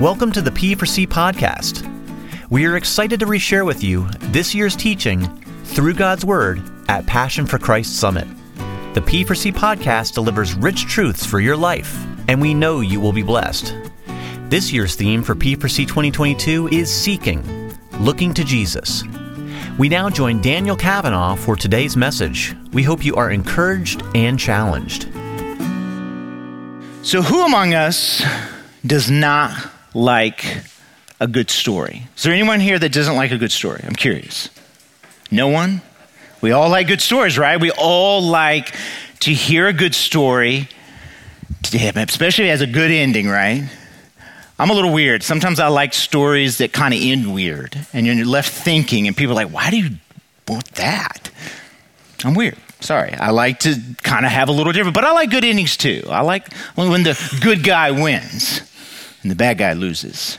Welcome to the P4C podcast. We are excited to reshare with you this year's teaching through God's Word at Passion for Christ Summit. The P4C podcast delivers rich truths for your life, and we know you will be blessed. This year's theme for P4C 2022 is Seeking, Looking to Jesus. We now join Daniel Kavanaugh for today's message. We hope you are encouraged and challenged. So, who among us does not like a good story? Is there anyone here that doesn't like a good story? I'm curious. No one? We all like good stories, right? We all like to hear a good story, especially has a good ending, right? I'm a little weird. Sometimes I like stories that kind of end weird, and you're left thinking, and people are like, why do you want that? I'm weird. Sorry. I like to kind of have a little different, but I like good endings too. I like when the good guy wins and the bad guy loses.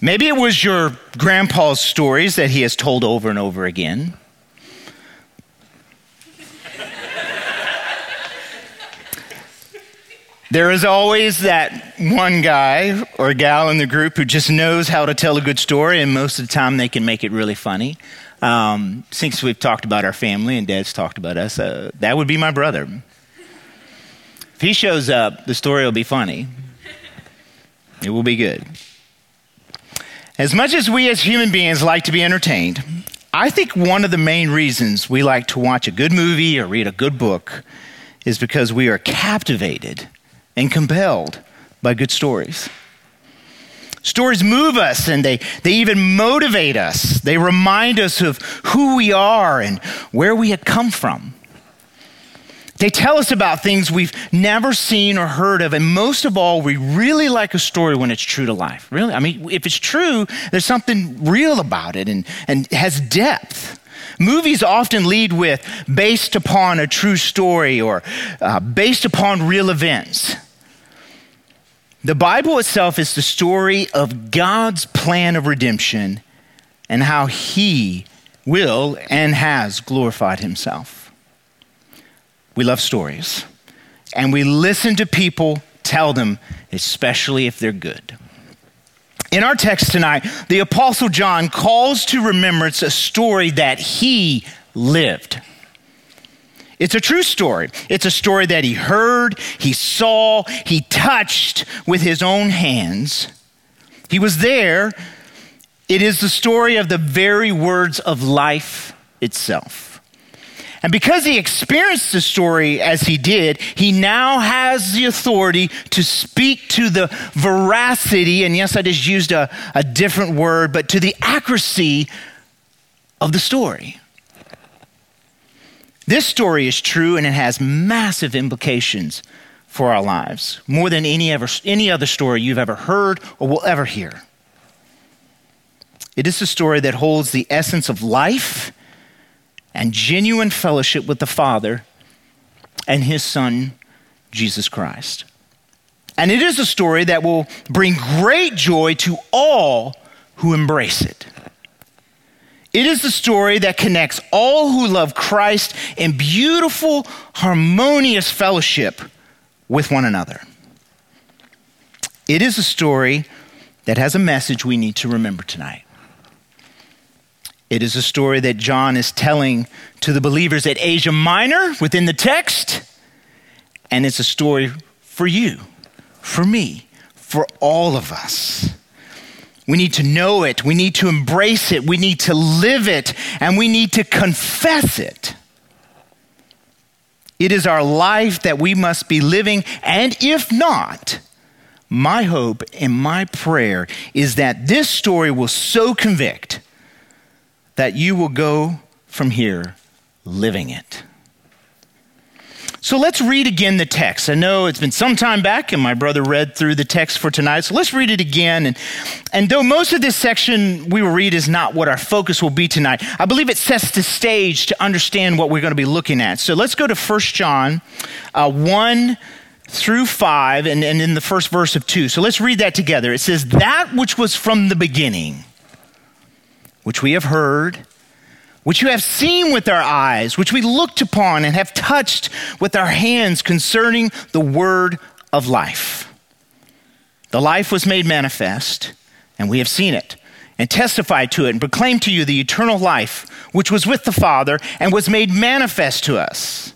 Maybe it was your grandpa's stories that he has told over and over again. There is always that one guy or gal in the group who just knows how to tell a good story, and most of the time they can make it really funny. Um, since we've talked about our family and Dad's talked about us, uh, that would be my brother. If he shows up, the story will be funny. It will be good. As much as we as human beings like to be entertained, I think one of the main reasons we like to watch a good movie or read a good book is because we are captivated and compelled by good stories. Stories move us and they, they even motivate us. They remind us of who we are and where we had come from. They tell us about things we've never seen or heard of. And most of all, we really like a story when it's true to life. Really. I mean, if it's true, there's something real about it and, and has depth. Movies often lead with based upon a true story or uh, based upon real events. The Bible itself is the story of God's plan of redemption and how He will and has glorified Himself. We love stories. And we listen to people tell them, especially if they're good. In our text tonight, the Apostle John calls to remembrance a story that he lived. It's a true story. It's a story that he heard, he saw, he touched with his own hands. He was there. It is the story of the very words of life itself. And because he experienced the story as he did, he now has the authority to speak to the veracity, and yes, I just used a, a different word, but to the accuracy of the story. This story is true and it has massive implications for our lives, more than any, ever, any other story you've ever heard or will ever hear. It is a story that holds the essence of life and genuine fellowship with the Father and His Son, Jesus Christ. And it is a story that will bring great joy to all who embrace it. It is the story that connects all who love Christ in beautiful, harmonious fellowship with one another. It is a story that has a message we need to remember tonight. It is a story that John is telling to the believers at Asia Minor within the text. And it's a story for you, for me, for all of us. We need to know it. We need to embrace it. We need to live it. And we need to confess it. It is our life that we must be living. And if not, my hope and my prayer is that this story will so convict that you will go from here living it. So let's read again the text. I know it's been some time back, and my brother read through the text for tonight. So let's read it again. And, and though most of this section we will read is not what our focus will be tonight, I believe it sets the stage to understand what we're going to be looking at. So let's go to 1 John uh, 1 through 5, and, and in the first verse of 2. So let's read that together. It says, That which was from the beginning which we have heard, which you have seen with our eyes, which we looked upon and have touched with our hands concerning the word of life. The life was made manifest, and we have seen it, and testified to it, and proclaimed to you the eternal life which was with the Father and was made manifest to us.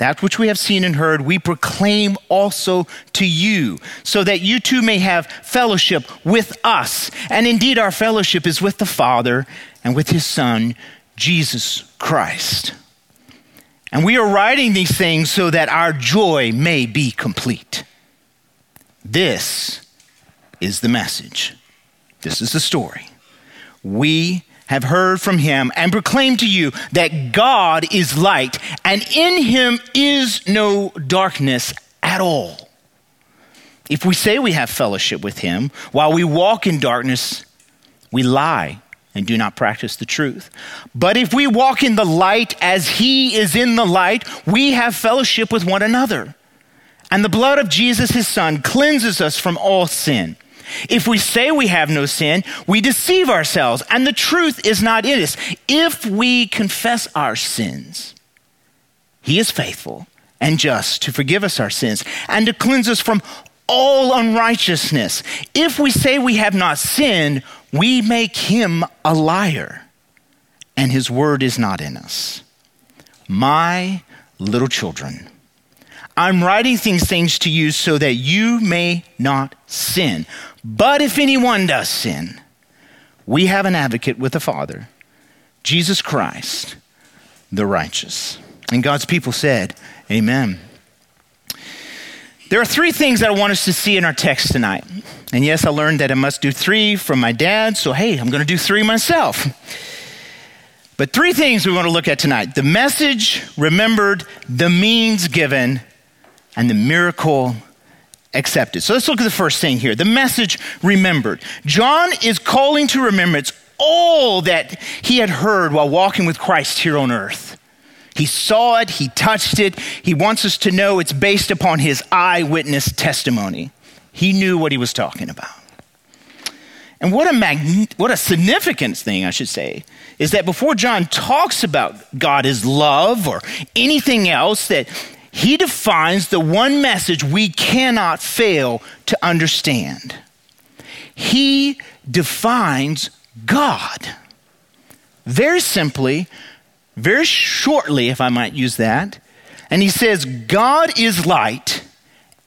That which we have seen and heard, we proclaim also to you, so that you too may have fellowship with us. And indeed, our fellowship is with the Father and with his Son, Jesus Christ. And we are writing these things so that our joy may be complete. This is the message. This is the story. We have heard from him and proclaim to you that God is light, and in him is no darkness at all. If we say we have fellowship with him while we walk in darkness, we lie and do not practice the truth. But if we walk in the light as he is in the light, we have fellowship with one another. And the blood of Jesus, his son, cleanses us from all sin. If we say we have no sin, we deceive ourselves, and the truth is not in us. If we confess our sins, he is faithful and just to forgive us our sins and to cleanse us from all unrighteousness. If we say we have not sinned, we make him a liar, and his word is not in us. My little children, I'm writing these things to you so that you may not sin. But if anyone does sin, we have an advocate with the Father, Jesus Christ, the righteous. And God's people said, Amen. There are three things that I want us to see in our text tonight. And yes, I learned that I must do three from my dad, so hey, I'm going to do three myself. But three things we want to look at tonight the message remembered, the means given, and the miracle accepted. So let's look at the first thing here the message remembered. John is calling to remembrance all that he had heard while walking with Christ here on earth. He saw it, he touched it. He wants us to know it's based upon his eyewitness testimony. He knew what he was talking about. And what a, magn- what a significant thing, I should say, is that before John talks about God as love or anything else, that he defines the one message we cannot fail to understand. He defines God. Very simply, very shortly, if I might use that. And he says, God is light,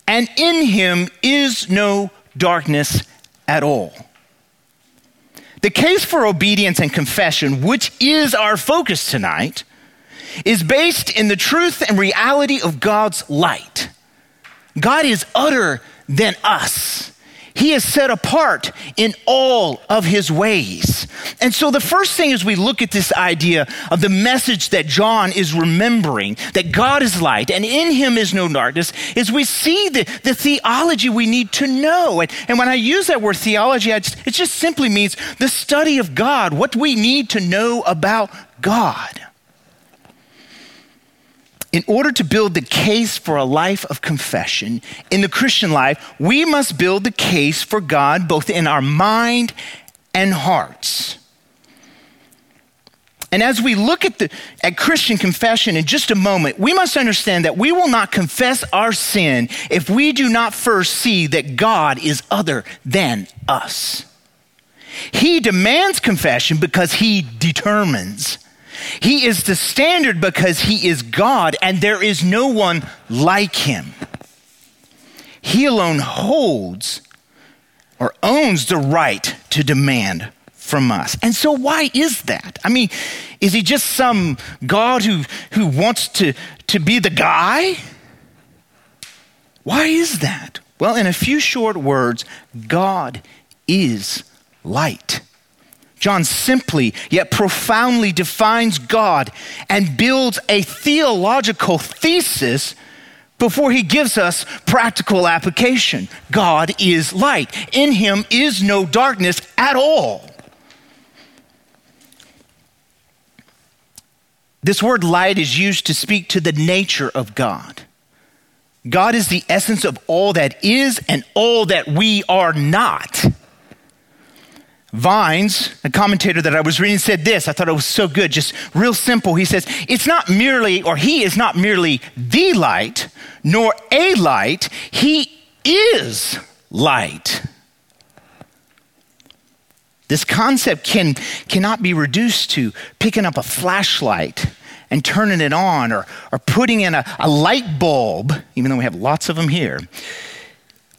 and in him is no darkness at all. The case for obedience and confession, which is our focus tonight, is based in the truth and reality of God's light. God is other than us. He is set apart in all of his ways. And so, the first thing as we look at this idea of the message that John is remembering, that God is light and in him is no darkness, is we see the, the theology we need to know. And, and when I use that word theology, just, it just simply means the study of God, what we need to know about God in order to build the case for a life of confession in the Christian life, we must build the case for God both in our mind and hearts. And as we look at, the, at Christian confession in just a moment, we must understand that we will not confess our sin if we do not first see that God is other than us. He demands confession because he determines he is the standard because he is God and there is no one like him. He alone holds or owns the right to demand from us. And so, why is that? I mean, is he just some God who, who wants to, to be the guy? Why is that? Well, in a few short words, God is light. John simply yet profoundly defines God and builds a theological thesis before he gives us practical application. God is light, in him is no darkness at all. This word light is used to speak to the nature of God. God is the essence of all that is and all that we are not. Vines, a commentator that I was reading, said this. I thought it was so good, just real simple. He says, It's not merely, or he is not merely the light, nor a light, he is light. This concept can, cannot be reduced to picking up a flashlight and turning it on or, or putting in a, a light bulb, even though we have lots of them here,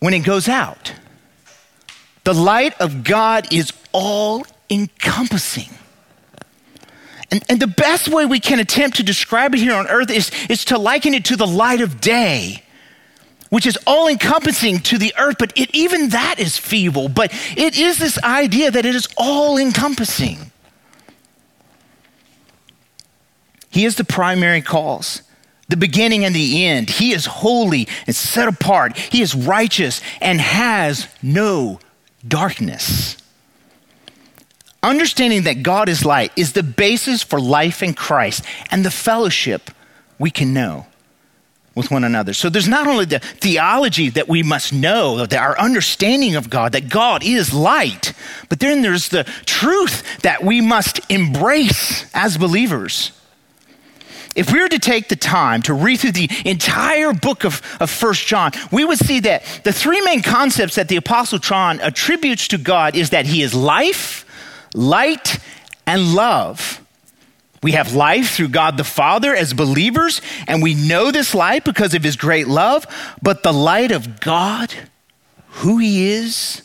when it goes out. The light of God is all encompassing. And, and the best way we can attempt to describe it here on earth is, is to liken it to the light of day, which is all encompassing to the earth, but it, even that is feeble. But it is this idea that it is all encompassing. He is the primary cause, the beginning and the end. He is holy and set apart. He is righteous and has no darkness. Understanding that God is light is the basis for life in Christ and the fellowship we can know with one another. So there's not only the theology that we must know, that our understanding of God, that God is light, but then there's the truth that we must embrace as believers. If we were to take the time to read through the entire book of, of 1 John, we would see that the three main concepts that the Apostle John attributes to God is that he is life, light, and love. We have life through God the Father as believers, and we know this light because of his great love. But the light of God, who he is,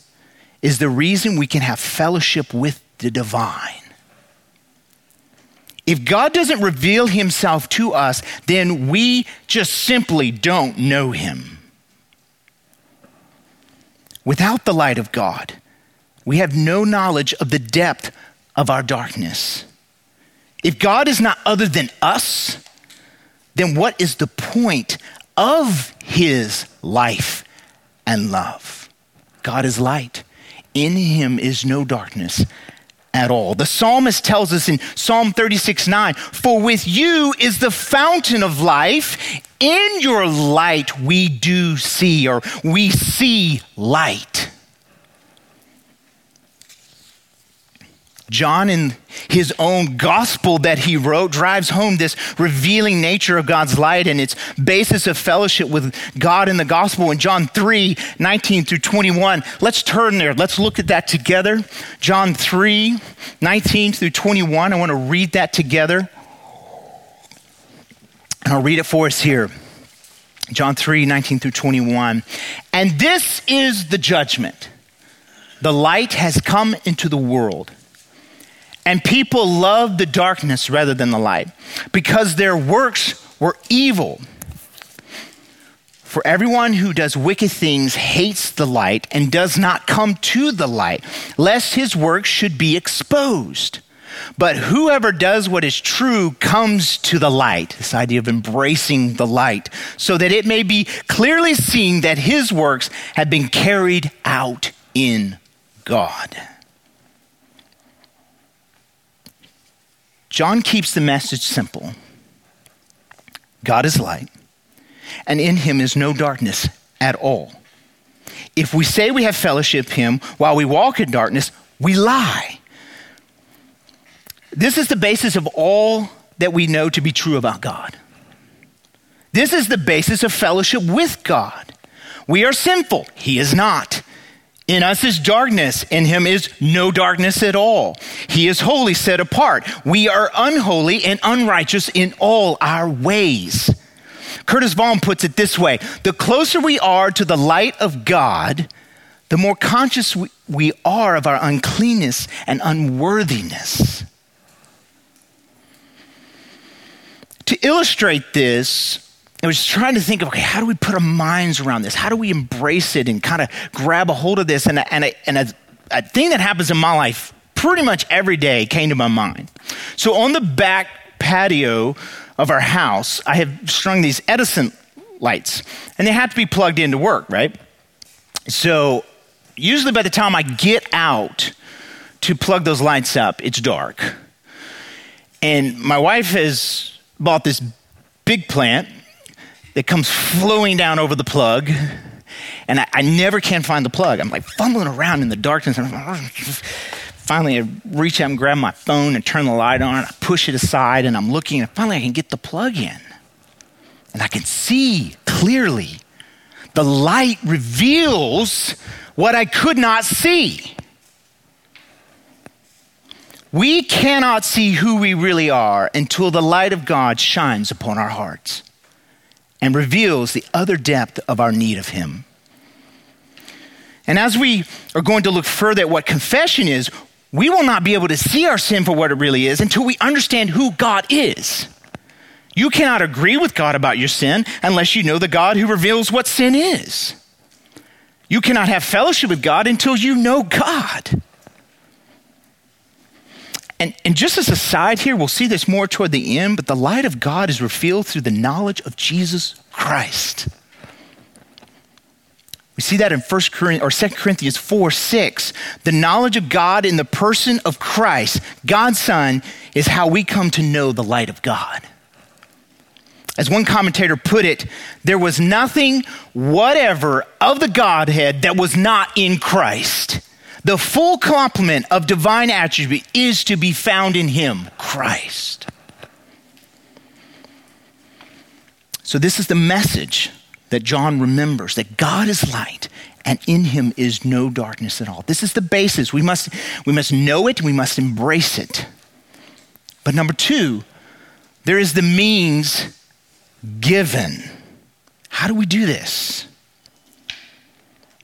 is the reason we can have fellowship with the divine. If God doesn't reveal himself to us, then we just simply don't know him. Without the light of God, we have no knowledge of the depth of our darkness. If God is not other than us, then what is the point of his life and love? God is light. In him is no darkness at all. The psalmist tells us in Psalm 36 9, For with you is the fountain of life. In your light we do see, or we see light. John, in his own gospel that he wrote, drives home this revealing nature of God's light and its basis of fellowship with God in the gospel in John 3 19 through 21. Let's turn there. Let's look at that together. John 3 19 through 21. I want to read that together. And I'll read it for us here. John 3 19 through 21. And this is the judgment the light has come into the world and people loved the darkness rather than the light because their works were evil. For everyone who does wicked things hates the light and does not come to the light, lest his works should be exposed. But whoever does what is true comes to the light, this idea of embracing the light, so that it may be clearly seen that his works have been carried out in God. John keeps the message simple God is light, and in him is no darkness at all. If we say we have fellowship with him while we walk in darkness, we lie. This is the basis of all that we know to be true about God. This is the basis of fellowship with God. We are sinful, he is not. In us is darkness, in him is no darkness at all. He is holy, set apart. We are unholy and unrighteous in all our ways. Curtis Vaughan puts it this way The closer we are to the light of God, the more conscious we are of our uncleanness and unworthiness. To illustrate this, I was trying to think of, okay, how do we put our minds around this? How do we embrace it and kind of grab a hold of this? And, a, and, a, and a, a thing that happens in my life pretty much every day came to my mind. So on the back patio of our house, I have strung these Edison lights, and they have to be plugged in to work, right? So usually by the time I get out to plug those lights up, it's dark. And my wife has bought this big plant that comes flowing down over the plug. And I, I never can find the plug. I'm like fumbling around in the darkness. Finally, I reach out and grab my phone and turn the light on. I push it aside and I'm looking, and finally, I can get the plug in. And I can see clearly The light reveals what I could not see. We cannot see who we really are until the light of God shines upon our hearts and reveals the other depth of our need of Him. And as we are going to look further at what confession is, we will not be able to see our sin for what it really is until we understand who God is. You cannot agree with God about your sin unless you know the God who reveals what sin is. You cannot have fellowship with God until you know God. And, and just as a side here, we'll see this more toward the end, but the light of God is revealed through the knowledge of Jesus Christ. We see that in 1 Corinthians or 2 Corinthians 4 6. The knowledge of God in the person of Christ, God's Son, is how we come to know the light of God. As one commentator put it, there was nothing whatever of the Godhead that was not in Christ. The full complement of divine attribute is to be found in him, Christ. So, this is the message that John remembers that God is light and in him is no darkness at all. This is the basis. We must, we must know it, we must embrace it. But number two, there is the means given. How do we do this?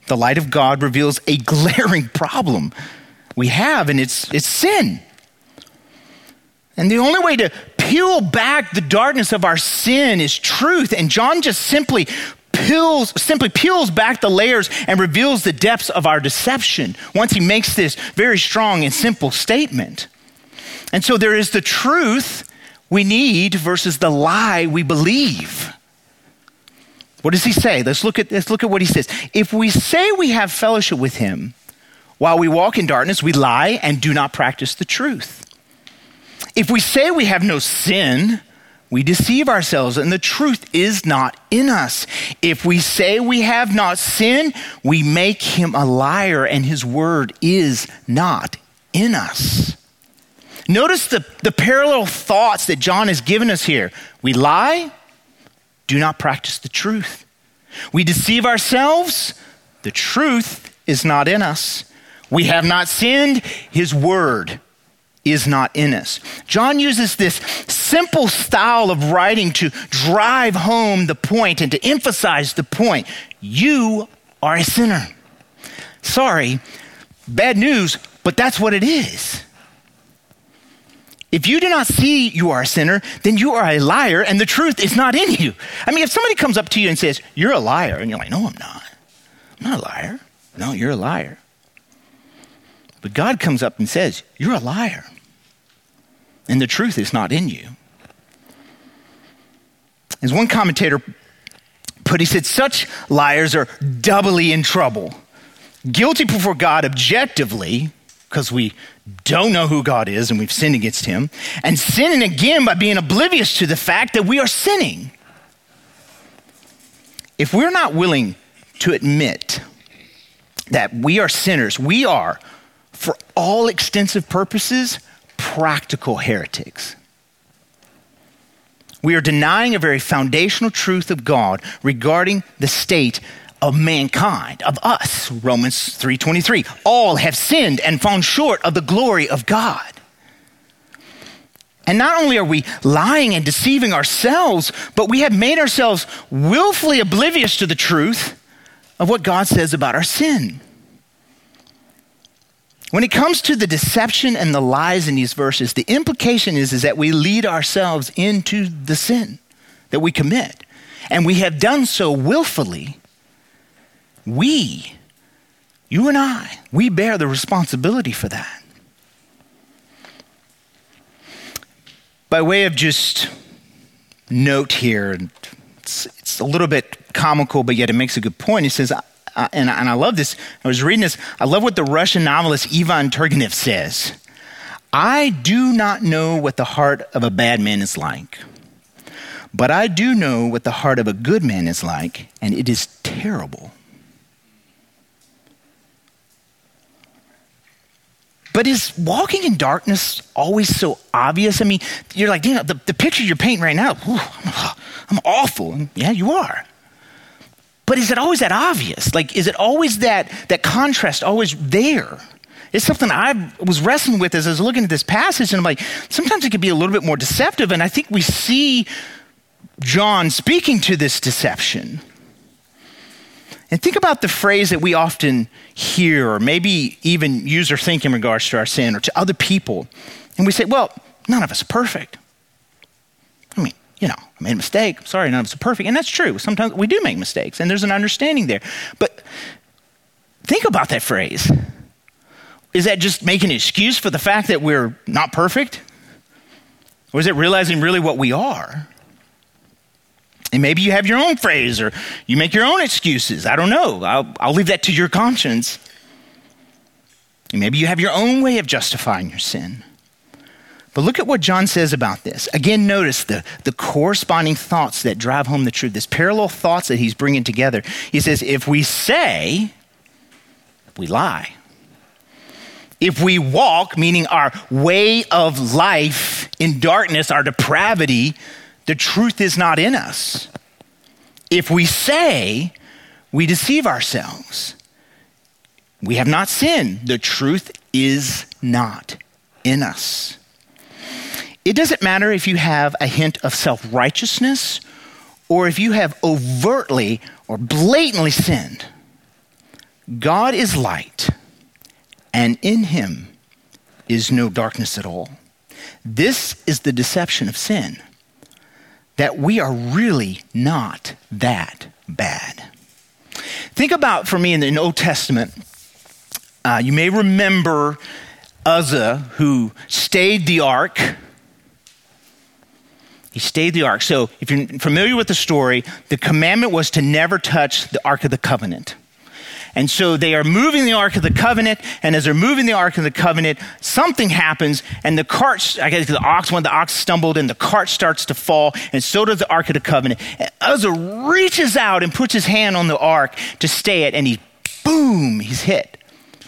The light of God reveals a glaring problem we have, and it's, it's sin. And the only way to peel back the darkness of our sin is truth. And John just simply peels, simply peels back the layers and reveals the depths of our deception once he makes this very strong and simple statement. And so there is the truth we need versus the lie we believe. What does he say? Let's look at, let's look at what he says. If we say we have fellowship with him while we walk in darkness, we lie and do not practice the truth. If we say we have no sin, we deceive ourselves and the truth is not in us. If we say we have not sinned, we make him a liar and his word is not in us. Notice the, the parallel thoughts that John has given us here. We lie, do not practice the truth. We deceive ourselves, the truth is not in us. We have not sinned, his word is not in us. John uses this simple style of writing to drive home the point and to emphasize the point. You are a sinner. Sorry, bad news, but that's what it is. If you do not see you are a sinner, then you are a liar and the truth is not in you. I mean, if somebody comes up to you and says, You're a liar, and you're like, No, I'm not. I'm not a liar. No, you're a liar. But God comes up and says, You're a liar. And the truth is not in you. As one commentator put, he said, Such liars are doubly in trouble. Guilty before God objectively, because we don't know who God is and we've sinned against him, and sinning again by being oblivious to the fact that we are sinning. If we're not willing to admit that we are sinners, we are, for all extensive purposes, practical heretics. We are denying a very foundational truth of God regarding the state of mankind, of us. Romans 3:23. All have sinned and fallen short of the glory of God. And not only are we lying and deceiving ourselves, but we have made ourselves willfully oblivious to the truth of what God says about our sin. When it comes to the deception and the lies in these verses, the implication is, is that we lead ourselves into the sin that we commit. And we have done so willfully we, you and I, we bear the responsibility for that. By way of just note here, it's, it's a little bit comical, but yet it makes a good point. He says, uh, and, and I love this. I was reading this. I love what the Russian novelist Ivan Turgenev says. I do not know what the heart of a bad man is like, but I do know what the heart of a good man is like, and it is terrible. But is walking in darkness always so obvious? I mean, you're like, you know, the, the picture you're painting right now, I'm awful. And yeah, you are. But is it always that obvious? Like, is it always that, that contrast always there? It's something I was wrestling with as I was looking at this passage, and I'm like, sometimes it can be a little bit more deceptive, and I think we see John speaking to this deception. And think about the phrase that we often hear, or maybe even use or think in regards to our sin or to other people. And we say, well, none of us are perfect. I mean, you know, I made a mistake. I'm sorry, none of us are perfect. And that's true. Sometimes we do make mistakes, and there's an understanding there. But think about that phrase. Is that just making an excuse for the fact that we're not perfect? Or is it realizing really what we are? And maybe you have your own phrase or you make your own excuses. I don't know. I'll, I'll leave that to your conscience. And maybe you have your own way of justifying your sin. But look at what John says about this. Again, notice the, the corresponding thoughts that drive home the truth, this parallel thoughts that he's bringing together. He says, if we say, we lie. If we walk, meaning our way of life in darkness, our depravity, the truth is not in us. If we say, we deceive ourselves. We have not sinned. The truth is not in us. It doesn't matter if you have a hint of self righteousness or if you have overtly or blatantly sinned. God is light, and in him is no darkness at all. This is the deception of sin that we are really not that bad. Think about, for me, in the Old Testament, uh, you may remember Uzzah, who stayed the ark. He stayed the ark. So, if you're familiar with the story, the commandment was to never touch the ark of the covenant. And so they are moving the Ark of the Covenant, and as they're moving the Ark of the Covenant, something happens, and the cart, I guess the ox, when the ox stumbled, and the cart starts to fall, and so does the Ark of the Covenant. And Uzzah reaches out and puts his hand on the Ark to stay it, and he, boom, he's hit.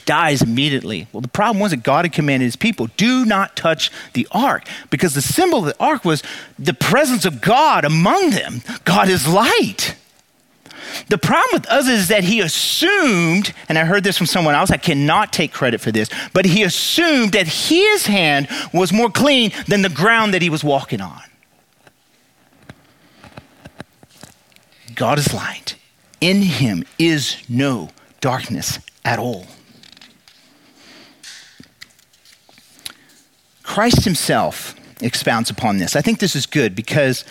Dies immediately. Well, the problem was that God had commanded his people, do not touch the ark, because the symbol of the ark was the presence of God among them. God is light. The problem with us is that he assumed, and I heard this from someone else, I cannot take credit for this, but he assumed that his hand was more clean than the ground that he was walking on. God is light. In him is no darkness at all. Christ himself expounds upon this. I think this is good because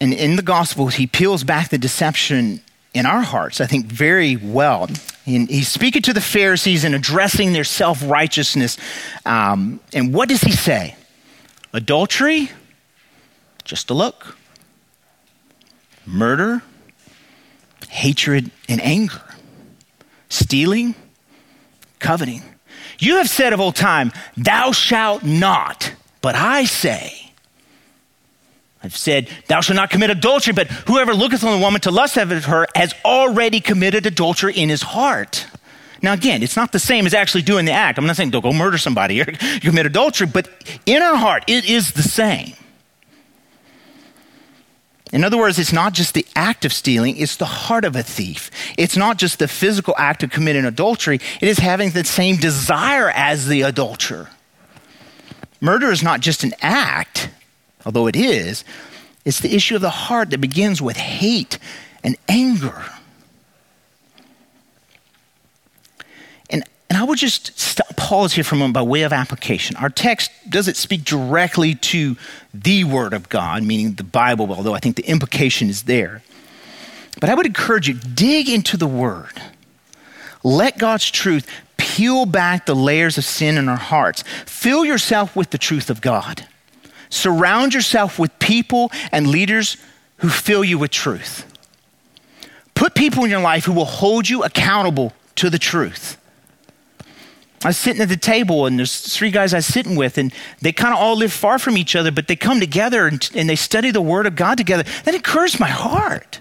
and in the Gospels, he peels back the deception in our hearts, I think, very well. He's speaking to the Pharisees and addressing their self righteousness. Um, and what does he say? Adultery? Just a look. Murder? Hatred and anger. Stealing? Coveting. You have said of old time, Thou shalt not, but I say, I've said, Thou shalt not commit adultery, but whoever looketh on a woman to lust after her has already committed adultery in his heart. Now, again, it's not the same as actually doing the act. I'm not saying don't go murder somebody or commit adultery, but in our heart, it is the same. In other words, it's not just the act of stealing, it's the heart of a thief. It's not just the physical act of committing adultery, it is having the same desire as the adulterer. Murder is not just an act, although it is, it's the issue of the heart that begins with hate and anger. And, and I would just stop, pause here for a moment by way of application. Our text doesn't speak directly to the Word of God, meaning the Bible, although I think the implication is there. But I would encourage you, dig into the Word. Let God's truth peel back the layers of sin in our hearts. Fill yourself with the truth of God. Surround yourself with people and leaders who fill you with truth. Put people in your life who will hold you accountable to the truth. I was sitting at the table, and there's three guys I was sitting with, and they kind of all live far from each other, but they come together and, and they study the Word of God together. That encouraged my heart.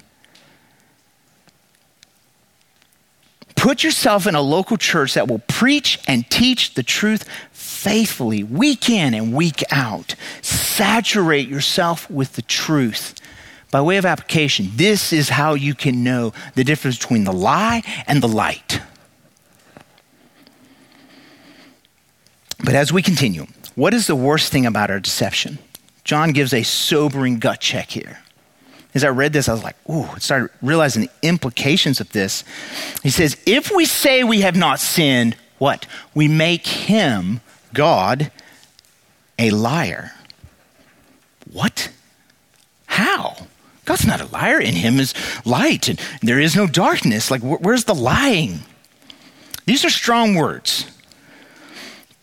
Put yourself in a local church that will preach and teach the truth faithfully, week in and week out. Saturate yourself with the truth by way of application, this is how you can know the difference between the lie and the light. But as we continue, what is the worst thing about our deception? John gives a sobering gut check here. As I read this, I was like, ooh, I started realizing the implications of this. He says, if we say we have not sinned, what? We make him, God, a liar. What? How? God's not a liar. In him is light, and there is no darkness. Like, where's the lying? These are strong words.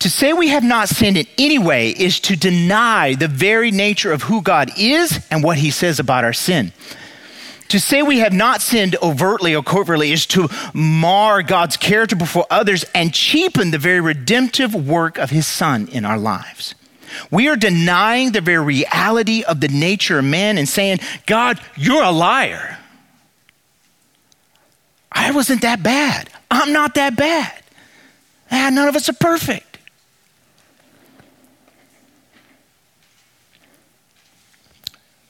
To say we have not sinned in any way is to deny the very nature of who God is and what he says about our sin. To say we have not sinned overtly or covertly is to mar God's character before others and cheapen the very redemptive work of his son in our lives. We are denying the very reality of the nature of man and saying, God, you're a liar. I wasn't that bad. I'm not that bad. Ah, none of us are perfect.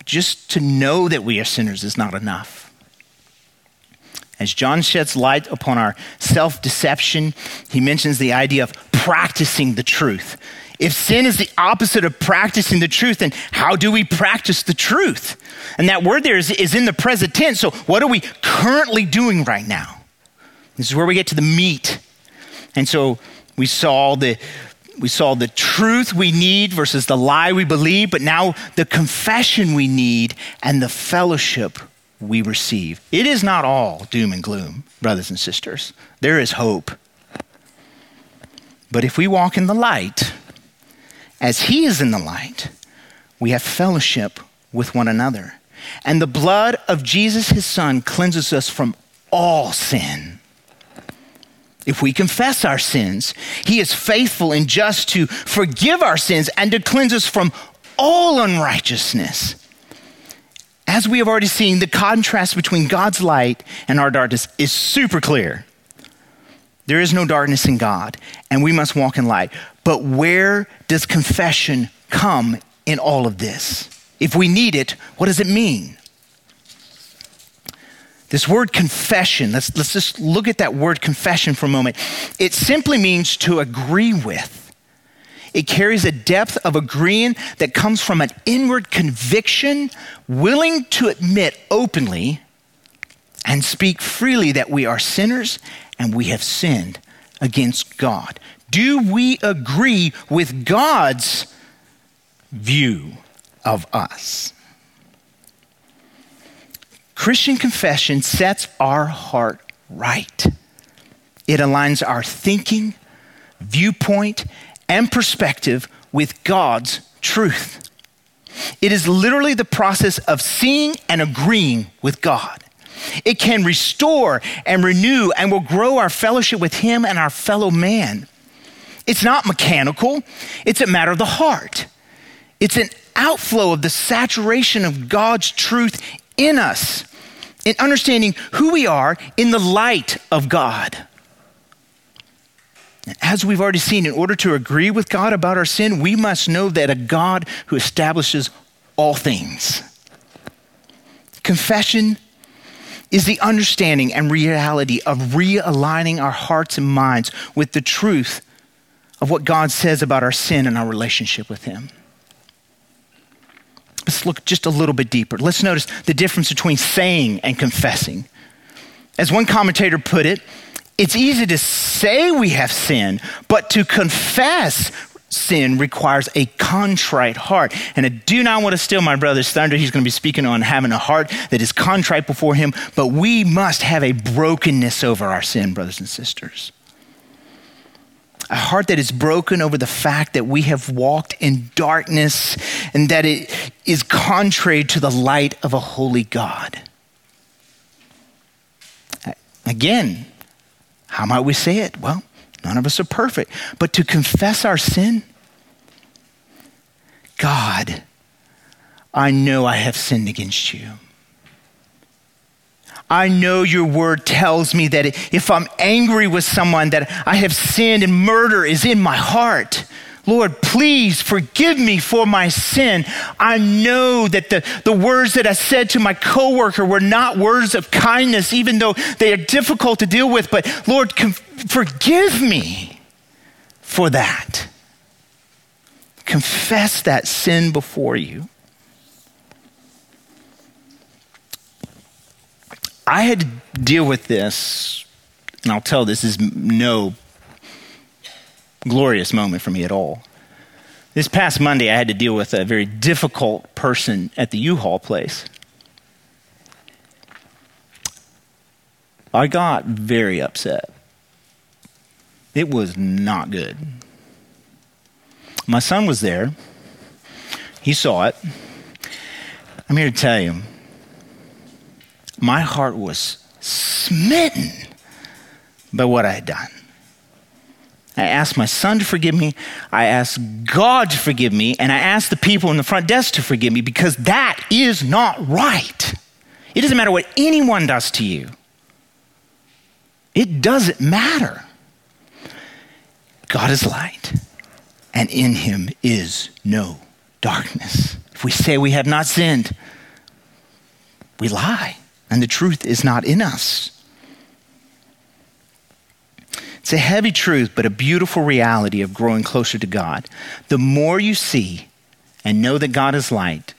Just to know that we are sinners is not enough. As John sheds light upon our self deception, he mentions the idea of practicing the truth. If sin is the opposite of practicing the truth, then how do we practice the truth? And that word there is, is in the present tense. So, what are we currently doing right now? This is where we get to the meat. And so, we saw the we saw the truth we need versus the lie we believe, but now the confession we need and the fellowship we receive. It is not all doom and gloom, brothers and sisters. There is hope. But if we walk in the light, as He is in the light, we have fellowship with one another. And the blood of Jesus, His Son, cleanses us from all sin. If we confess our sins, he is faithful and just to forgive our sins and to cleanse us from all unrighteousness. As we have already seen, the contrast between God's light and our darkness is super clear. There is no darkness in God, and we must walk in light. But where does confession come in all of this? If we need it, what does it mean? This word confession, let's, let's just look at that word confession for a moment. It simply means to agree with. It carries a depth of agreeing that comes from an inward conviction, willing to admit openly and speak freely that we are sinners and we have sinned against God. Do we agree with God's view of us? Christian confession sets our heart right. It aligns our thinking, viewpoint, and perspective with God's truth. It is literally the process of seeing and agreeing with God. It can restore and renew and will grow our fellowship with Him and our fellow man. It's not mechanical, it's a matter of the heart. It's an outflow of the saturation of God's truth in us in understanding who we are in the light of God. As we've already seen, in order to agree with God about our sin, we must know that a God who establishes all things. Confession is the understanding and reality of realigning our hearts and minds with the truth of what God says about our sin and our relationship with Him. Let's look just a little bit deeper. Let's notice the difference between saying and confessing. As one commentator put it, it's easy to say we have sinned, but to confess sin requires a contrite heart. And I do not want to steal my brother's thunder. He's going to be speaking on having a heart that is contrite before him, but we must have a brokenness over our sin, brothers and sisters a heart that is broken over the fact that we have walked in darkness and that it is contrary to the light of a holy God. Again, how might we say it? Well, none of us are perfect, but to confess our sin, God, I know I have sinned against you. I know your word tells me that if I'm angry with someone, that I have sinned and murder is in my heart. Lord, please forgive me for my sin. I know that the, the words that I said to my coworker were not words of kindness, even though they are difficult to deal with. But Lord, forgive me for that. Confess that sin before you. I had to deal with this, and I'll tell this is no glorious moment for me at all. This past Monday, I had to deal with a very difficult person at the U Haul place. I got very upset. It was not good. My son was there, he saw it. I'm here to tell you, my heart was smitten by what I had done. I asked my son to forgive me. I asked God to forgive me. And I asked the people in the front desk to forgive me because that is not right. It doesn't matter what anyone does to you, it doesn't matter. God is light, and in him is no darkness. If we say we have not sinned, we lie, and the truth is not in us. It's a heavy truth, but a beautiful reality of growing closer to God. The more you see and know that God is light,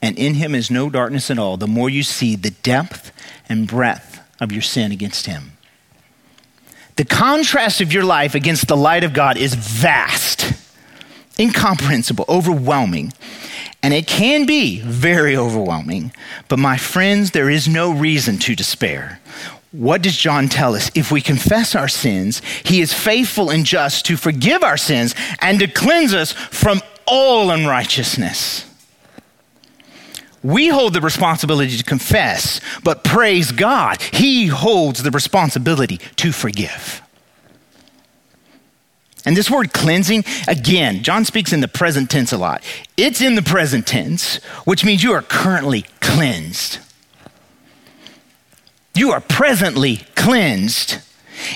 and in him is no darkness at all, the more you see the depth and breadth of your sin against him. The contrast of your life against the light of God is vast, incomprehensible, overwhelming. And it can be very overwhelming. But my friends, there is no reason to despair what does John tell us? If we confess our sins, he is faithful and just to forgive our sins and to cleanse us from all unrighteousness. We hold the responsibility to confess, but praise God, he holds the responsibility to forgive. And this word cleansing, again, John speaks in the present tense a lot. It's in the present tense, which means you are currently cleansed. You are presently cleansed.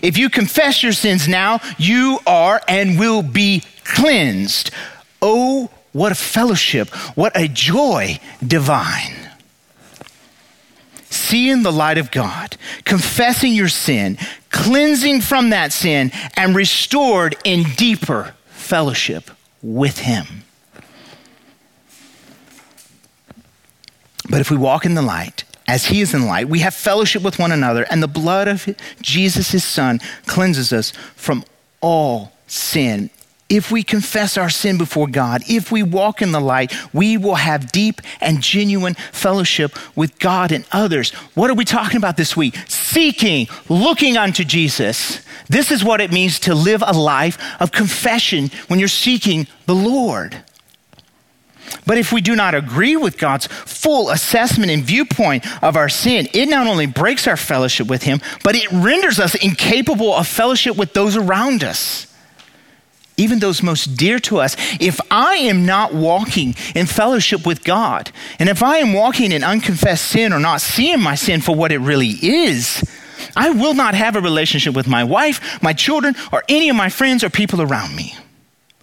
If you confess your sins now, you are and will be cleansed. Oh, what a fellowship, what a joy divine. Seeing the light of God, confessing your sin, cleansing from that sin, and restored in deeper fellowship with Him. But if we walk in the light, as he is in light, we have fellowship with one another, and the blood of Jesus, his son, cleanses us from all sin. If we confess our sin before God, if we walk in the light, we will have deep and genuine fellowship with God and others. What are we talking about this week? Seeking, looking unto Jesus. This is what it means to live a life of confession when you're seeking the Lord. But if we do not agree with God's full assessment and viewpoint of our sin, it not only breaks our fellowship with Him, but it renders us incapable of fellowship with those around us, even those most dear to us. If I am not walking in fellowship with God, and if I am walking in unconfessed sin or not seeing my sin for what it really is, I will not have a relationship with my wife, my children, or any of my friends or people around me.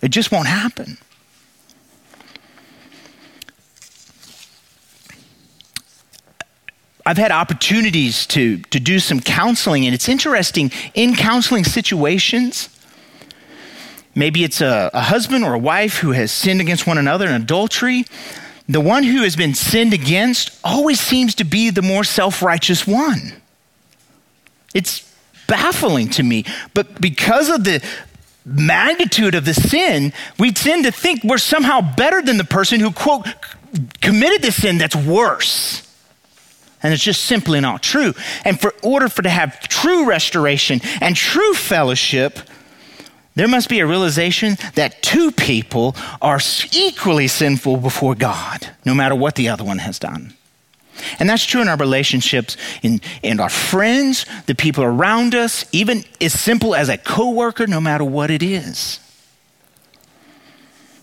It just won't happen. I've had opportunities to, to do some counseling, and it's interesting in counseling situations. Maybe it's a, a husband or a wife who has sinned against one another in adultery. The one who has been sinned against always seems to be the more self righteous one. It's baffling to me. But because of the magnitude of the sin, we tend to think we're somehow better than the person who, quote, committed the sin that's worse. And it's just simply not true. And for order for to have true restoration and true fellowship, there must be a realization that two people are equally sinful before God, no matter what the other one has done. And that's true in our relationships, in, in our friends, the people around us, even as simple as a coworker, no matter what it is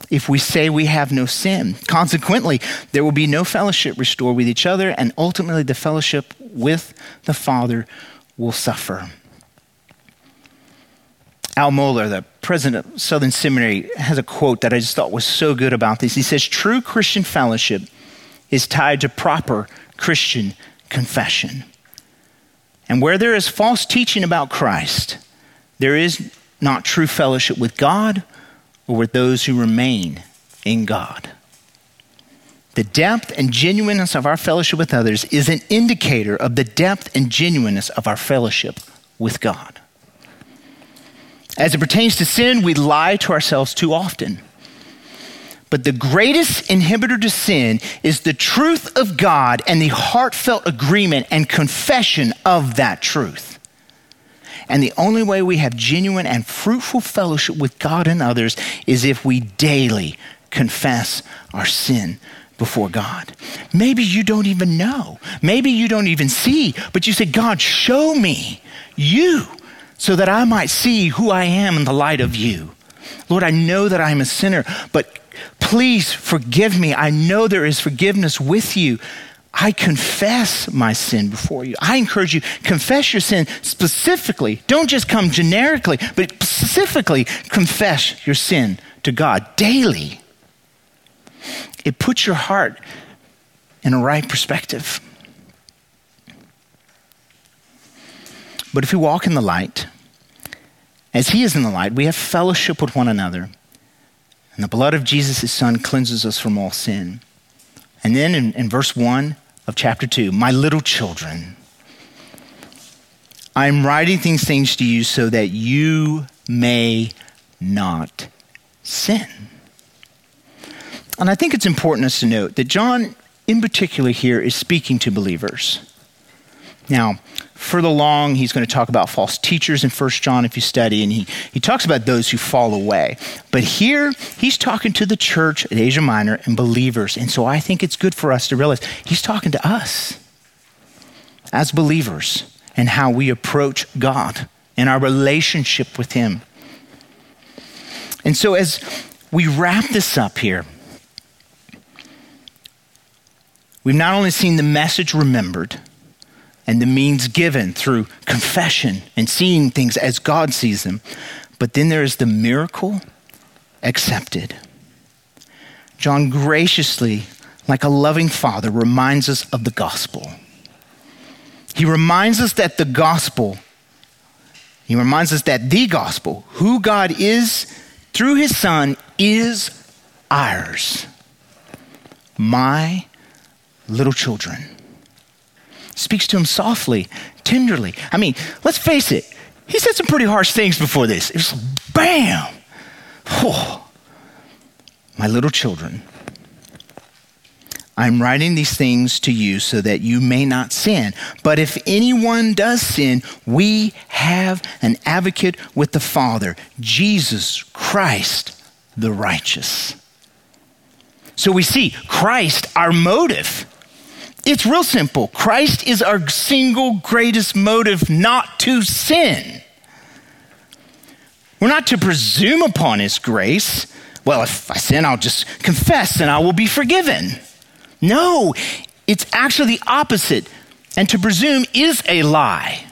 if we say we have no sin. Consequently, there will be no fellowship restored with each other, and ultimately the fellowship with the Father will suffer. Al Mohler, the president of Southern Seminary, has a quote that I just thought was so good about this. He says, True Christian fellowship is tied to proper Christian confession. And where there is false teaching about Christ, there is not true fellowship with God or with those who remain in God. The depth and genuineness of our fellowship with others is an indicator of the depth and genuineness of our fellowship with God. As it pertains to sin, we lie to ourselves too often. But the greatest inhibitor to sin is the truth of God and the heartfelt agreement and confession of that truth. And the only way we have genuine and fruitful fellowship with God and others is if we daily confess our sin before God. Maybe you don't even know. Maybe you don't even see, but you say, God, show me you so that I might see who I am in the light of you. Lord, I know that I am a sinner, but please forgive me. I know there is forgiveness with you. I confess my sin before you. I encourage you, confess your sin specifically. Don't just come generically, but specifically confess your sin to God daily. It puts your heart in a right perspective. But if we walk in the light, as He is in the light, we have fellowship with one another. And the blood of Jesus, His Son, cleanses us from all sin. And then in, in verse 1 of chapter 2, my little children, I am writing these things to you so that you may not sin. And I think it's important us to note that John, in particular, here is speaking to believers. Now, further along, he's going to talk about false teachers in 1 John if you study, and he, he talks about those who fall away. But here, he's talking to the church at Asia Minor and believers. And so I think it's good for us to realize he's talking to us as believers and how we approach God and our relationship with him. And so as we wrap this up here, we've not only seen the message remembered, and the means given through confession and seeing things as God sees them. But then there is the miracle accepted. John graciously, like a loving father, reminds us of the gospel. He reminds us that the gospel, he reminds us that the gospel, who God is through his son, is ours. My little children speaks to him softly, tenderly. I mean, let's face it, he said some pretty harsh things before this. It was bam! Oh, my little children, I'm writing these things to you so that you may not sin. But if anyone does sin, we have an advocate with the Father, Jesus Christ the righteous. So we see Christ, our motive. It's real simple. Christ is our single greatest motive not to sin. We're not to presume upon His grace. Well, if I sin, I'll just confess and I will be forgiven. No, it's actually the opposite. And to presume is a lie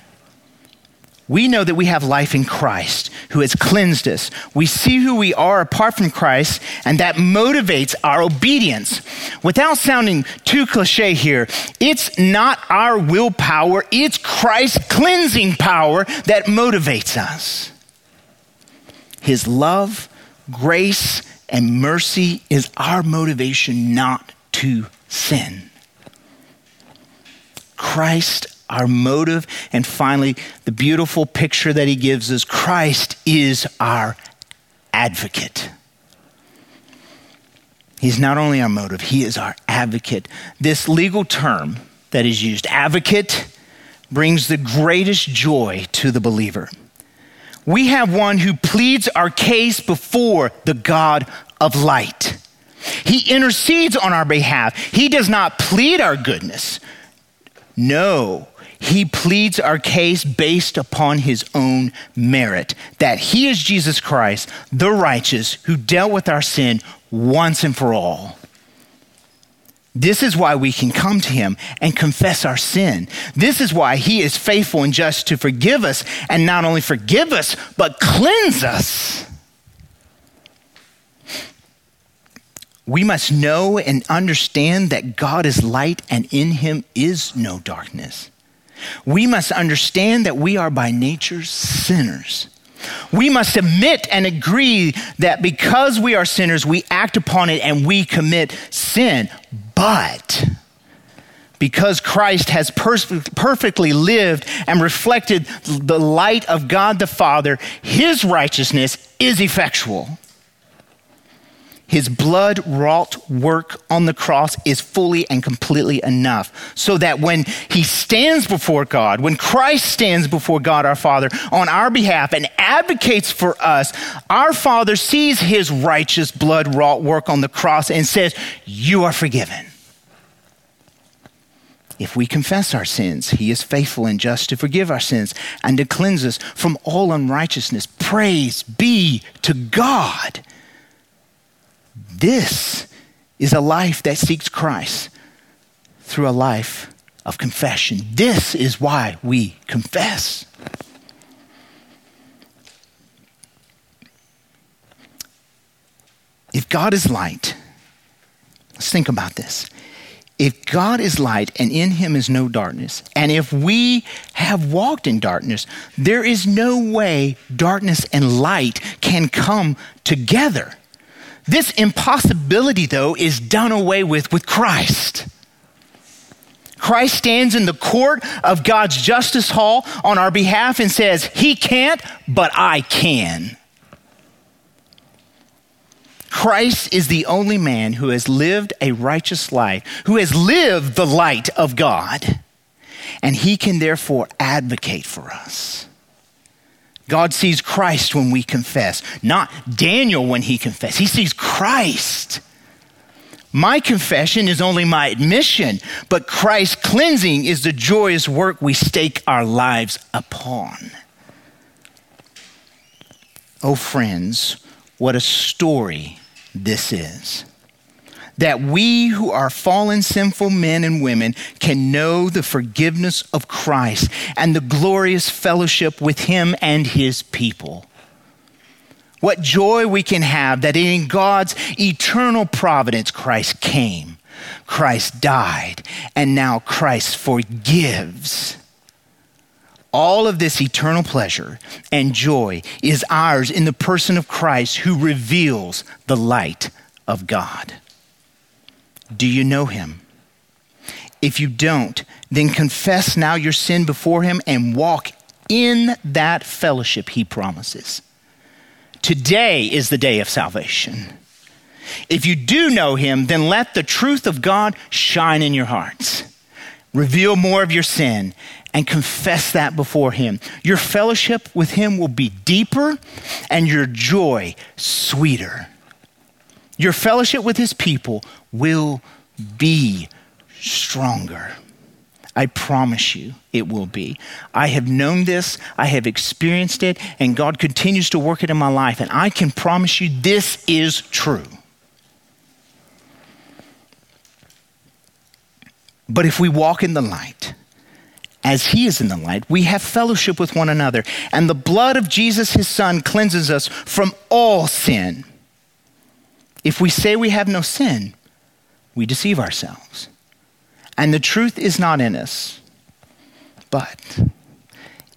we know that we have life in Christ who has cleansed us. We see who we are apart from Christ, and that motivates our obedience. Without sounding too cliche here, it's not our willpower, it's Christ's cleansing power that motivates us. His love, grace, and mercy is our motivation not to sin. Christ our motive. And finally, the beautiful picture that he gives us Christ is our advocate. He's not only our motive, he is our advocate. This legal term that is used, advocate, brings the greatest joy to the believer. We have one who pleads our case before the God of light. He intercedes on our behalf. He does not plead our goodness. No, he pleads our case based upon his own merit that he is Jesus Christ, the righteous, who dealt with our sin once and for all. This is why we can come to him and confess our sin. This is why he is faithful and just to forgive us and not only forgive us, but cleanse us. We must know and understand that God is light and in him is no darkness. We must understand that we are by nature sinners. We must admit and agree that because we are sinners, we act upon it and we commit sin. But because Christ has perfectly lived and reflected the light of God the Father, his righteousness is effectual. His blood wrought work on the cross is fully and completely enough. So that when he stands before God, when Christ stands before God our Father on our behalf and advocates for us, our Father sees his righteous blood wrought work on the cross and says, You are forgiven. If we confess our sins, he is faithful and just to forgive our sins and to cleanse us from all unrighteousness. Praise be to God. This is a life that seeks Christ through a life of confession. This is why we confess. If God is light, let's think about this. If God is light and in him is no darkness, and if we have walked in darkness, there is no way darkness and light can come together. This impossibility, though, is done away with with Christ. Christ stands in the court of God's justice hall on our behalf and says, He can't, but I can. Christ is the only man who has lived a righteous life, who has lived the light of God, and he can therefore advocate for us. God sees Christ when we confess, not Daniel when he confessed. He sees Christ. My confession is only my admission, but Christ's cleansing is the joyous work we stake our lives upon. Oh, friends, what a story this is that we who are fallen, sinful men and women can know the forgiveness of Christ and the glorious fellowship with Him and His people. What joy we can have that in God's eternal providence, Christ came, Christ died, and now Christ forgives. All of this eternal pleasure and joy is ours in the person of Christ who reveals the light of God. Do you know him? If you don't, then confess now your sin before him and walk in that fellowship he promises. Today is the day of salvation. If you do know him, then let the truth of God shine in your hearts. Reveal more of your sin and confess that before Him. Your fellowship with Him will be deeper and your joy sweeter. Your fellowship with His people will be stronger. I promise you it will be. I have known this, I have experienced it, and God continues to work it in my life. And I can promise you this is true. But if we walk in the light, as he is in the light, we have fellowship with one another. And the blood of Jesus, his son, cleanses us from all sin. If we say we have no sin, we deceive ourselves. And the truth is not in us. But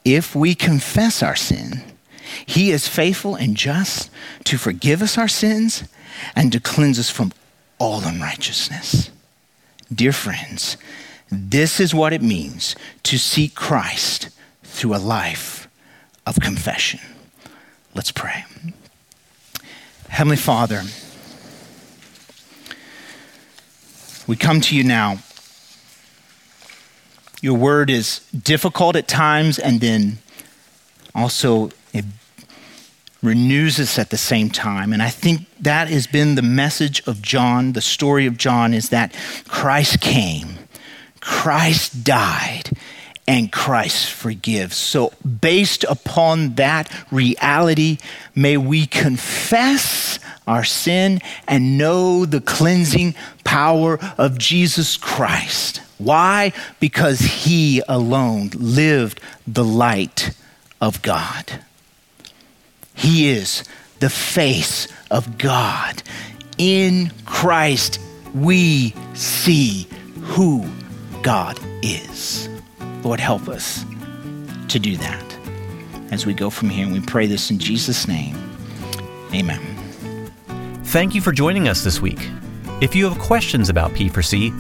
if we confess our sin, he is faithful and just to forgive us our sins and to cleanse us from all unrighteousness. Dear friends, this is what it means to seek Christ through a life of confession. Let's pray. Heavenly Father, we come to you now. Your word is difficult at times and then also it renews us at the same time. And I think that has been the message of John, the story of John is that Christ came Christ died and Christ forgives. So, based upon that reality, may we confess our sin and know the cleansing power of Jesus Christ. Why? Because he alone lived the light of God. He is the face of God in Christ we see who God is. Lord, help us to do that as we go from here. And we pray this in Jesus' name. Amen. Thank you for joining us this week. If you have questions about P4C,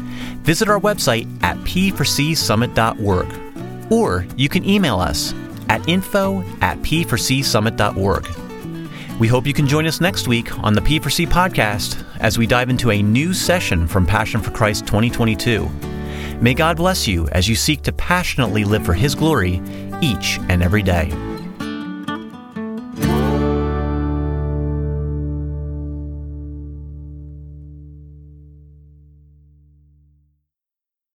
visit our website at p4csummit.org or you can email us at info at p4csummit.org. We hope you can join us next week on the P4C podcast as we dive into a new session from Passion for Christ 2022. May God bless you as you seek to passionately live for His glory each and every day.